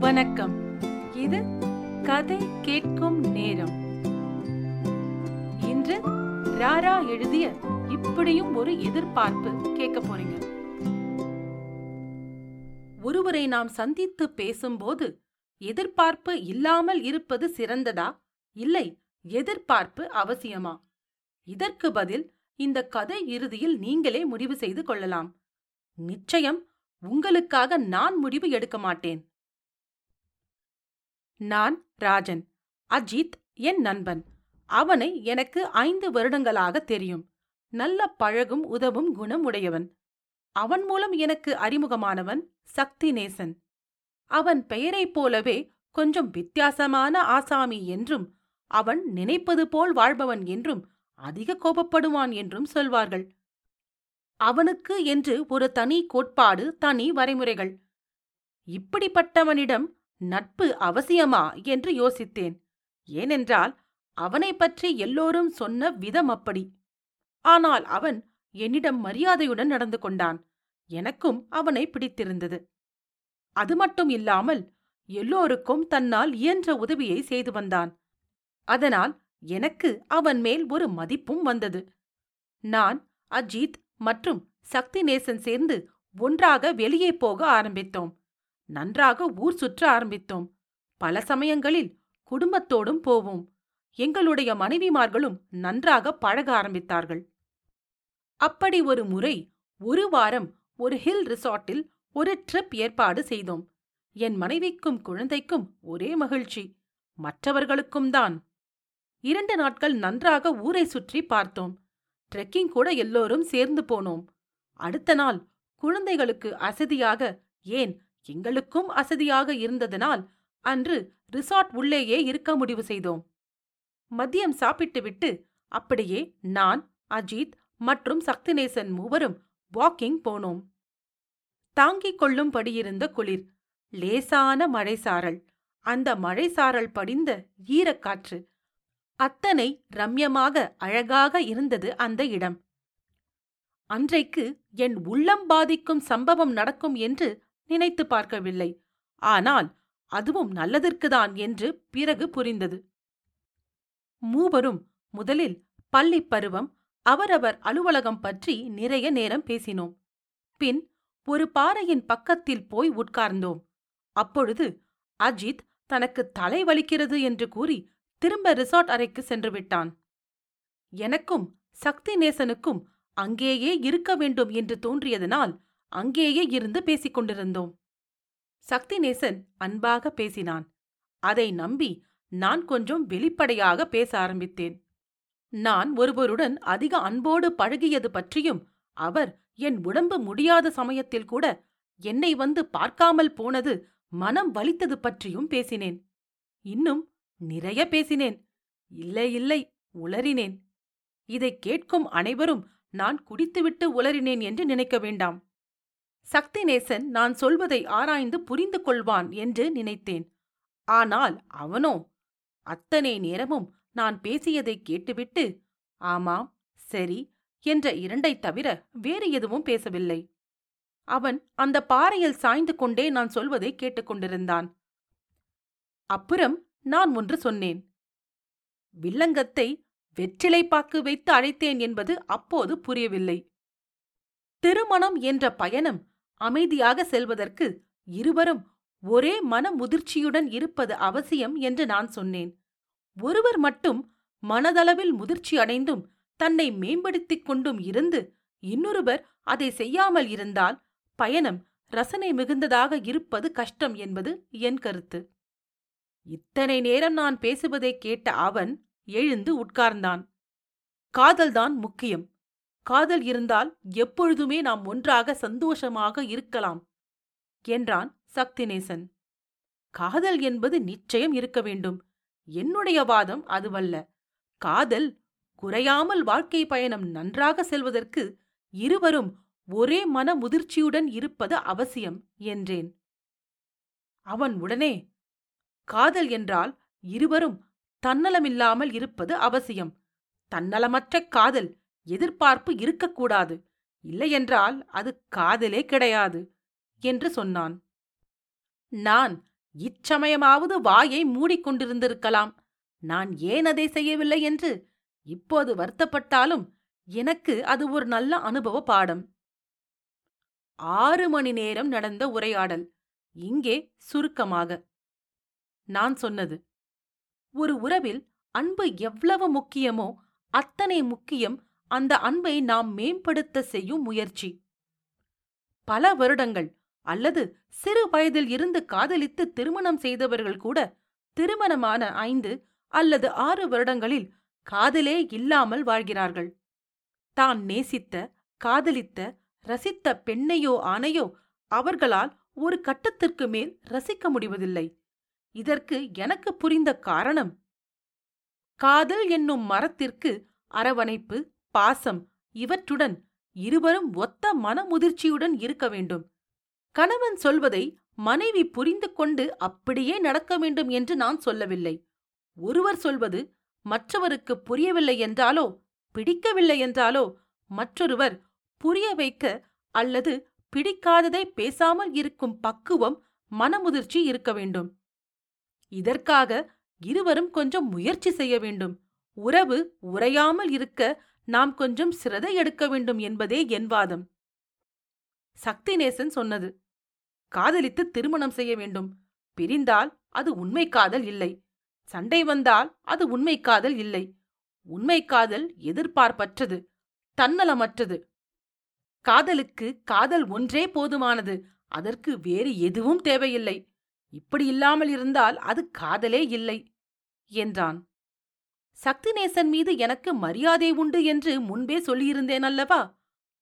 வணக்கம். இது கதை கேட்கும் நேரம். இன்று ராரா எழுதிய இப்படியும் ஒரு எதிர்பார்ப்பு கேட்க போறீங்க. ஒருவரை நாம் சந்தித்து பேசும்போது எதிர்பார்ப்பு இல்லாமல் இருப்பது சிறந்ததா? இல்லை எதிர்பார்ப்பு அவசியமா? இதற்கு பதில் இந்த கதை இறுதியில் நீங்களே முடிவு செய்து கொள்ளலாம். நிச்சயம் உங்களுக்காக நான் முடிவு எடுக்க மாட்டேன். நான் ராஜன். அஜித் என் நண்பன். அவனை எனக்கு ஐந்து வருடங்களாக தெரியும். நல்ல பழகும் உதவும் குணம் உடையவன். அவன் மூலம் எனக்கு அறிமுகமானவன் சக்தி நேசன். அவன் பெயரைப் போலவே கொஞ்சம் வித்தியாசமான ஆசாமி என்றும் அவன் நினைப்பது போல் வாழ்பவன் என்றும் அதிக கோபப்படுவான் என்றும் சொல்வார்கள். அவனுக்கு என்று ஒரு தனி கோட்பாடு தனி வரைமுறைகள். இப்படிப்பட்டவனிடம் நட்பு அவசியமா என்று யோசித்தேன். ஏனென்றால் அவனைப் பற்றி எல்லோரும் சொன்ன விதம் அப்படி. ஆனால் அவன் என்னிடம் மரியாதையுடன் நடந்து கொண்டான். எனக்கும் அவனை பிடித்திருந்தது. அது மட்டும் இல்லாமல் எல்லோருக்கும் தன்னால் இயன்ற உதவியை செய்து வந்தான். அதனால் எனக்கு அவன் மேல் ஒரு மதிப்பும் வந்தது. நான் அஜித் மற்றும் சக்தி நேசன் சேர்ந்து ஒன்றாக வெளியே போக ஆரம்பித்தோம். நன்றாக ஊர் சுற்ற ஆரம்பித்தோம். பல சமயங்களில் குடும்பத்தோடும் போவோம். எங்களுடைய மனைவிமார்களும் நன்றாக பழக ஆரம்பித்தார்கள். அப்படி ஒரு முறை ஒரு வாரம் ஒரு ஹில் ரிசார்ட்டில் ஒரு ட்ரிப் ஏற்பாடு செய்தோம். என் மனைவிக்கும் குழந்தைக்கும் ஒரே மகிழ்ச்சி. மற்றவர்களுக்கும் தான். இரண்டு நாட்கள் நன்றாக ஊரை சுற்றி பார்த்தோம். ட்ரெக்கிங் கூட எல்லோரும் சேர்ந்து போனோம். அடுத்த நாள் குழந்தைகளுக்கு அசதியாக ஏன் எங்களுக்கும் அசதியாக இருந்ததனால் அன்று ரிசார்ட் உள்ளேயே இருக்க முடிவு செய்தோம். மதியம் சாப்பிட்டுவிட்டு அப்படியே நான் அஜித் மற்றும் சக்திநேசன் மூவரும் வாக்கிங் போனோம். தாங்கிக் கொள்ளும்படியிருந்த குளிர் லேசான மழைசாரல் அந்த மழைசாரல் படிந்த ஈரக்காற்று அத்தனை ரம்யமாக அழகாக இருந்தது அந்த இடம். அன்றைக்கு என் உள்ளம் பாதிக்கும் சம்பவம் நடக்கும் என்று நினைத்து பார்க்கவில்லை. ஆனால் அதுவும் நல்லதற்குதான் என்று பிறகு புரிந்தது. மூவரும் முதலில் பள்ளிப் பருவம் அவரவர் அலுவலகம் பற்றி நிறைய நேரம் பேசினோம். பின் ஒரு பாறையின் பக்கத்தில் போய் உட்கார்ந்தோம். அப்பொழுது அஜித் தனக்கு தலை வலிக்கிறது என்று கூறி திரும்ப ரிசார்ட் அறைக்கு சென்று விட்டான். எனக்கும் சக்தி நேசனுக்கும் அங்கேயே இருக்க வேண்டும் என்று தோன்றியதனால் அங்கேயே இருந்து பேசிக் கொண்டிருந்தோம். சக்திநேசன் அன்பாக பேசினான். அதை நம்பி நான் கொஞ்சம் வெளிப்படையாக பேச ஆரம்பித்தேன். நான் ஒருவருடன் அதிக அன்போடு பழகியது பற்றியும் அவர் என் உடம்பு முடியாத சமயத்தில் கூட என்னை வந்து பார்க்காமல் போனது மனம் வலித்தது பற்றியும் பேசினேன். இன்னும் நிறைய பேசினேன். இல்லை இல்லை உளறினேன். இதைக் கேட்கும் அனைவரும் நான் குடித்துவிட்டு உளறினேன் என்று நினைக்க வேண்டாம். சக்திநேசன் நான் சொல்வதை ஆராய்ந்து புரிந்து கொள்வான் என்று நினைத்தேன். ஆனால் அவனோ? அத்தனை நேரமும் நான் பேசியதைக் கேட்டுவிட்டு ஆமாம் சரி என்ற இரண்டைத் தவிர வேறு எதுவும் பேசவில்லை. அவன் அந்த பாறையில் சாய்ந்து கொண்டே நான் சொல்வதை கேட்டுக்கொண்டிருந்தான் அப்புறம் நான் ஒன்று சொன்னேன் வில்லங்கத்தை வெற்றிலைப்பாக்கு வைத்து அழைத்தேன் என்பது அப்போது புரியவில்லை. திருமணம் என்ற பயணம் அமைதியாக செல்வதற்கு இருவரும் ஒரே மன முதிர்ச்சியுடன் இருப்பது அவசியம் என்று நான் சொன்னேன். ஒருவர் மட்டும் மனதளவில் முதிர்ச்சி அடைந்தும் தன்னை மேம்படுத்திக் கொண்டும் இருந்து இன்னொருவர் அதை செய்யாமல் இருந்தால் பயணம் ரசனை மிகுந்ததாக இருப்பது கஷ்டம் என்பது என் கருத்து. இத்தனை நேரம் நான் பேசுவதைக் கேட்ட அவன் எழுந்து உட்கார்ந்தான். காதல்தான் முக்கியம். காதல் இருந்தால் எப்பொழுதுமே நாம் ஒன்றாக சந்தோஷமாக இருக்கலாம் என்றான் சக்திநேசன். காதல் என்பது நிச்சயம் இருக்க வேண்டும். என்னுடைய வாதம் அதுவல்ல. காதல் குறையாமல் வாழ்க்கை பயணம் நன்றாக செல்வதற்கு இருவரும் ஒரே மன முதிர்ச்சியுடன் இருப்பது அவசியம் என்றேன். அவன் உடனே காதல் என்றால் இருவரும் தன்னலமில்லாமல் இருப்பது அவசியம். தன்னலமற்ற காதல் எதிர்பார்ப்பு இருக்கக்கூடாது. இல்லையென்றால் அது காதலே கிடையாது என்று சொன்னான். நான் இச்சமயமாவது வாயை மூடிக்கொண்டிருந்திருக்கலாம் நான் ஏன் அதை செய்யவில்லை என்று இப்போது வருத்தப்பட்டாலும் எனக்கு அது ஒரு நல்ல அனுபவ பாடம். ஆறு மணி நேரம் நடந்த உரையாடல். இங்கே சுருக்கமாக. நான் சொன்னது ஒரு உறவில் அன்பு எவ்வளவு முக்கியமோ அத்தனை முக்கியம் அந்த அன்பை நாம் மேம்படுத்த செய்யும் முயற்சி. பல வருடங்கள் அல்லது சிறு வயதில் இருந்து காதலித்து திருமணம் செய்தவர்கள் கூட திருமணமான ஐந்து அல்லது ஆறு வருடங்களில் காதலே இல்லாமல் வாழ்கிறார்கள். தான் நேசித்த காதலித்த ரசித்த பெண்ணையோ ஆணையோ அவர்களால் ஒரு கட்டத்திற்கு மேல் ரசிக்க முடிவதில்லை. இதற்கு எனக்கு புரிந்த காரணம் காதல் என்னும் மரத்திற்கு அரவணைப்பு பாசம் இவற்றுடன் இருவரும் ஒத்த மனமுதிர்ச்சியுடன் இருக்க வேண்டும். கணவன் சொல்வதை மனைவி புரிந்து கொண்டு அப்படியே நடக்க வேண்டும் என்று நான் சொல்லவில்லை. ஒருவர் சொல்வது மற்றவருக்கு புரியவில்லை என்றாலோ பிடிக்கவில்லை என்றாலோ மற்றொருவர் புரிய வைக்க அல்லது பிடிக்காததை பேசாமல் இருக்கும் பக்குவம் மனமுதிர்ச்சி இருக்க வேண்டும். இதற்காக இருவரும் கொஞ்சம் முயற்சி செய்ய வேண்டும். உறவு உறையாமல் இருக்க நாம் கொஞ்சம் சிரதை எடுக்க வேண்டும் என்பதே என் வாதம். சக்திநேசன் சொன்னது. காதலித்து திருமணம் செய்ய வேண்டும். பிரிந்தால் அது உண்மை காதல் இல்லை. சண்டை வந்தால் அது உண்மை காதல் இல்லை. உண்மை காதல் எதிர்பார்ப்பற்றது தன்னலமற்றது. காதலுக்கு காதல் ஒன்றே போதுமானது. அதற்கு வேறு எதுவும் தேவையில்லை. இப்படி இல்லாமல் இருந்தால் அது காதலே இல்லை என்றான். சக்திநேசன் மீது எனக்கு மரியாதை உண்டு என்று முன்பே சொல்லியிருந்தேன் அல்லவா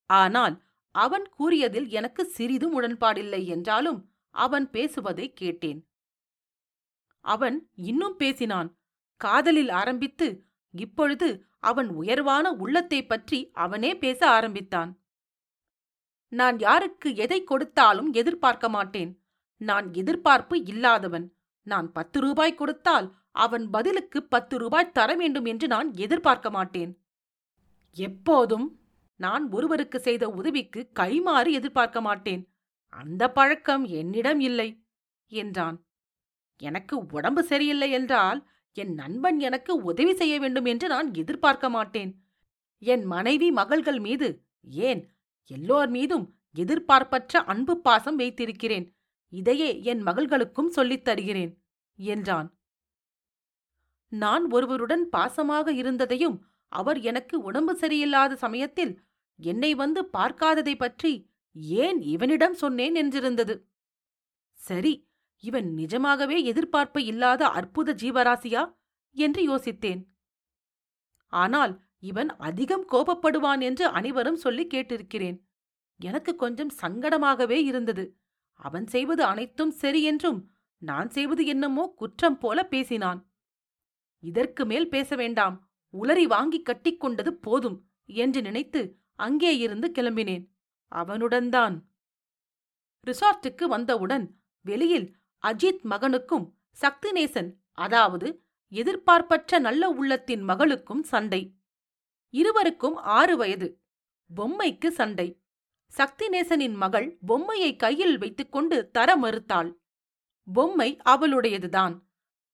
ஆனால் அவன் கூறியதில் எனக்கு சிறிதும் உடன்பாடில்லை என்றாலும் அவன் பேசுவதை கேட்டேன். அவன் இன்னும் பேசினான். காதலில் ஆரம்பித்து இப்பொழுது அவன் உயர்வான உள்ளத்தைப் பற்றி அவனே பேச ஆரம்பித்தான். நான் யாருக்கு எதை கொடுத்தாலும் எதிர்பார்க்க மாட்டேன். நான் எதிர்பார்ப்பு இல்லாதவன். நான் பத்து ரூபாய் கொடுத்தால் அவன் பதிலுக்கு பத்து ரூபாய் தர வேண்டும் என்று நான் எதிர்பார்க்க மாட்டேன். எப்போதும் நான் ஒருவருக்கு செய்த உதவிக்கு கைமாறு எதிர்பார்க்க மாட்டேன். அந்த பழக்கம் என்னிடம் இல்லை என்றான். எனக்கு உடம்பு சரியில்லை என்றால் என் நண்பன் எனக்கு உதவி செய்ய வேண்டும் என்று நான் எதிர்பார்க்க மாட்டேன். என் மனைவி மகள்கள் மீது ஏன்? எல்லோர் மீதும் எதிர்பார்ப்பற்ற அன்பு பாசம் வைத்திருக்கிறேன். இதையே என் மகள்களுக்கும் சொல்லித் தருகிறேன் என்றான். நான் ஒருவருடன் பாசமாக இருந்ததையும் அவர் எனக்கு உடம்பு சரியில்லாத சமயத்தில் என்னை வந்து பார்க்காததை பற்றி ஏன் இவனிடம் சொன்னேன் என்றிருந்தது. சரி இவன் நிஜமாகவே எதிர்பார்ப்பு இல்லாத அற்புத ஜீவராசியா? என்று யோசித்தேன். ஆனால் இவன் அதிகம் கோபப்படுவான் என்று அனைவரும் சொல்லி கேட்டிருக்கிறேன். எனக்கு கொஞ்சம் சங்கடமாகவே இருந்தது. அவன் செய்வது அனைத்தும் சரி என்றும் நான் செய்வது என்னமோ குற்றம் போல பேசினான். இதற்கு மேல் பேச வேண்டாம். உளறி வாங்கி கட்டிக்கொண்டது போதும் என்று நினைத்து அங்கே இருந்து கிளம்பினேன். அவனுடன்தான். ரிசார்ட்டுக்கு வந்தவுடன் வெளியில் அஜித் மகனுக்கும் சக்திநேசன் அதாவது எதிர்பார்ப்பற்ற நல்ல உள்ளத்தின் மகளுக்கும் சண்டை. இருவருக்கும் ஆறு வயது பொம்மைக்கு சண்டை. சக்திநேசனின் மகள் பொம்மையை கையில் வைத்துக்கொண்டு தர மறுத்தாள். பொம்மை அவளுடையதுதான்.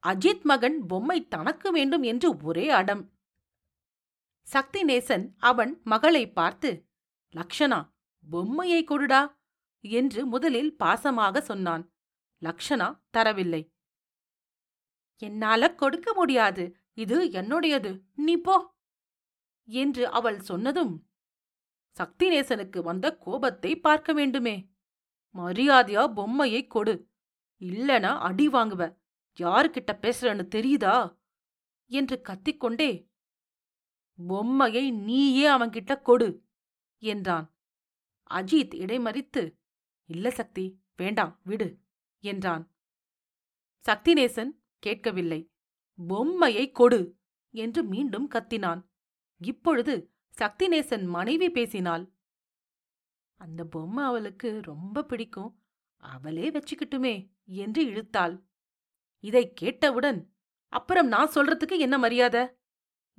அஜித் மகன் பொம்மை தனக்கு வேண்டும் என்று ஒரே அடம். சக்திநேசன் அவன் மகளை பார்த்து லக்ஷனா பொம்மையை கொடுடா என்று முதலில் பாசமாக சொன்னான். லக்ஷனா தரவில்லை. என்னால கொடுக்க முடியாது. இது என்னுடையது. நீ போ என்று அவள் சொன்னதும் சக்திநேசனுக்கு வந்த கோபத்தை பார்க்க வேண்டுமே. மரியாதையா பொம்மையை கொடு. இல்லனா அடி வாங்குவ. யாருக்கிட்ட பேசுறேன்னு தெரியுதா? என்று கத்திக்கொண்டே பொம்மையை நீயே அவன்கிட்ட கொடு என்றான். அஜித் இடைமறித்து இல்ல சக்தி வேண்டாம் விடு என்றான். சக்திநேசன் கேட்கவில்லை. பொம்மையை கொடு என்று மீண்டும் கத்தினான். இப்பொழுது சக்திநேசன் மனைவி பேசினாள். அந்த பொம்மை அவளுக்கு ரொம்ப பிடிக்கும். அவளே வச்சுக்கிட்டுமே என்று இழுத்தாள். இதை கேட்டவுடன் அப்புறம் நான் சொல்றதுக்கு என்ன மரியாதை?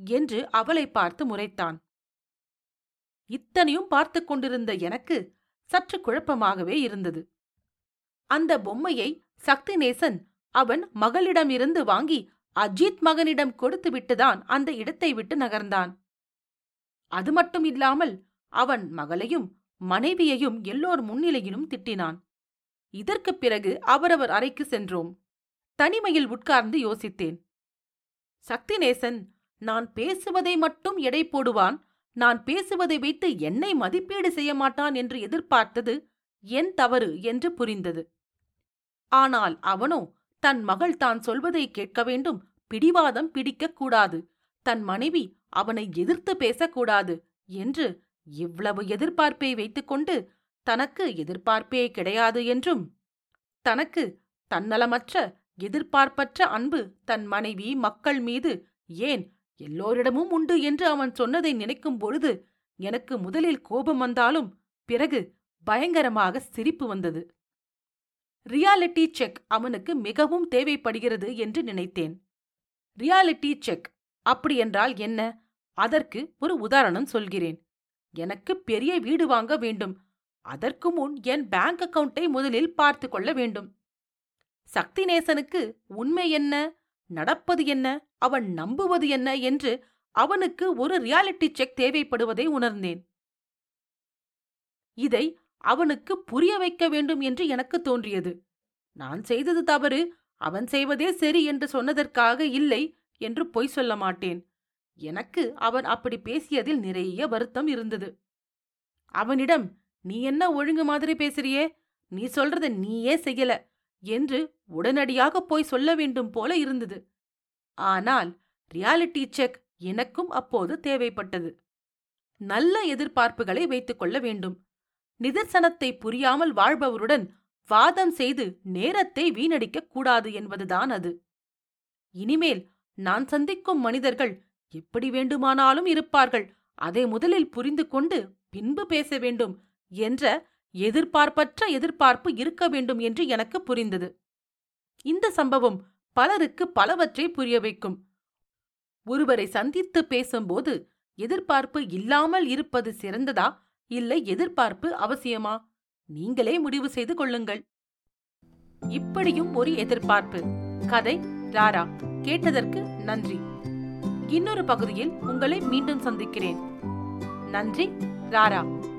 என்று அவளை பார்த்து முறைத்தான். இத்தனையும் பார்த்து கொண்டிருந்த எனக்கு சற்று குழப்பமாகவே இருந்தது. அந்த பொம்மையை சக்திநேசன் அவன் மகளிடமிருந்து வாங்கி அஜித் மகனிடம் கொடுத்து விட்டுதான் அந்த இடத்தை விட்டு நகர்ந்தான். அது மட்டும் இல்லாமல் அவன் மகளையும் மனைவியையும் எல்லோர் முன்னிலையிலும் திட்டினான். இதற்குப் பிறகு அவரவர் அறைக்கு சென்றோம். தனிமையில் உட்கார்ந்து யோசித்தேன். சக்திநேசன் நான் பேசுவதை மட்டும் எடை போடுவான் நான் பேசுவதை வைத்து என்னை மதிப்பீடு செய்ய மாட்டான் என்று எதிர்பார்த்தது என் தவறு என்று புரிந்தது. ஆனால் அவனோ தன் மகள் தான் சொல்வதை கேட்க வேண்டும் பிடிவாதம் பிடிக்கக் கூடாது தன் மனைவி அவனை எதிர்த்து பேசக்கூடாது என்று இவ்வளவு எதிர்பார்ப்பை வைத்துக்கொண்டு தனக்கு எதிர்பார்ப்பே கிடையாது என்றும் தனக்கு தன்னலமற்ற எதிர்பார்ப்பற்ற அன்பு தன் மனைவி மக்கள் மீது ஏன் எல்லோரிடமும் உண்டு என்று அவன் சொன்னதை நினைக்கும் பொழுது எனக்கு முதலில் கோபம் வந்தாலும் பிறகு பயங்கரமாக சிரிப்பு வந்தது. ரியாலிட்டி செக் அவனுக்கு மிகவும் தேவைப்படுகிறது என்று நினைத்தேன். ரியாலிட்டி செக் அப்படியென்றால் என்ன? அதற்கு ஒரு உதாரணம் சொல்கிறேன். எனக்கு பெரிய வீடு வாங்க வேண்டும். அதற்கு முன் என் பேங்க் அக்கவுண்டை முதலில் பார்த்து கொள்ள வேண்டும். சக்திநேசனுக்கு உண்மை என்ன? நடப்பது என்ன? அவன் நம்புவது என்ன? என்று அவனுக்கு ஒரு ரியாலிட்டி செக் தேவைப்படுவதை உணர்ந்தேன். இதை அவனுக்கு புரிய வைக்க வேண்டும் என்று எனக்கு தோன்றியது. நான் செய்தது தவறு அவன் செய்வதே சரி என்று சொன்னதற்காக இல்லை என்று பொய் சொல்ல மாட்டேன். எனக்கு அவன் அப்படி பேசியதில் நிறைய வருத்தம் இருந்தது. அவனிடம் நீ என்ன ஒழுங்கு மாதிரி பேசுறியே? நீ சொல்றத நீயே செய்யல. என்று உடனடியாக போய் சொல்ல வேண்டும் போல இருந்தது. ஆனால் ரியாலிட்டி செக் எனக்கும் அப்போது தேவைப்பட்டது. நல்ல எதிர்பார்ப்புகளை வைத்துக் கொள்ள வேண்டும். நிதர்சனத்தை புரியாமல் வாழ்பவருடன் வாதம் செய்து நேரத்தை வீணடிக்கக் கூடாது என்பதுதான் அது. இனிமேல் நான் சந்திக்கும் மனிதர்கள் எப்படி வேண்டுமானாலும் இருப்பார்கள். அதை முதலில் புரிந்து கொண்டு பின்பு பேச வேண்டும் என்ற எதிர்பார்ப்பற்ற எதிர்பார்ப்பு இருக்க வேண்டும் என்று எனக்கு புரிந்தது. இந்த சம்பவம் பலருக்கு பலவற்றை புரிய வைக்கும். ஒருவரை சந்தித்து பேசும்போது எதிர்பார்ப்பு இல்லாமல் இருப்பது சிறந்ததா? இல்லை எதிர்பார்ப்பு அவசியமா? நீங்களே முடிவு செய்து கொள்ளுங்கள். இப்படியும் ஒரு எதிர்பார்ப்பு. கதை ராரா. கேட்டதற்கு நன்றி. இன்னொரு பகுதியில் உங்களை மீண்டும் சந்திக்கிறேன். நன்றி ராரா.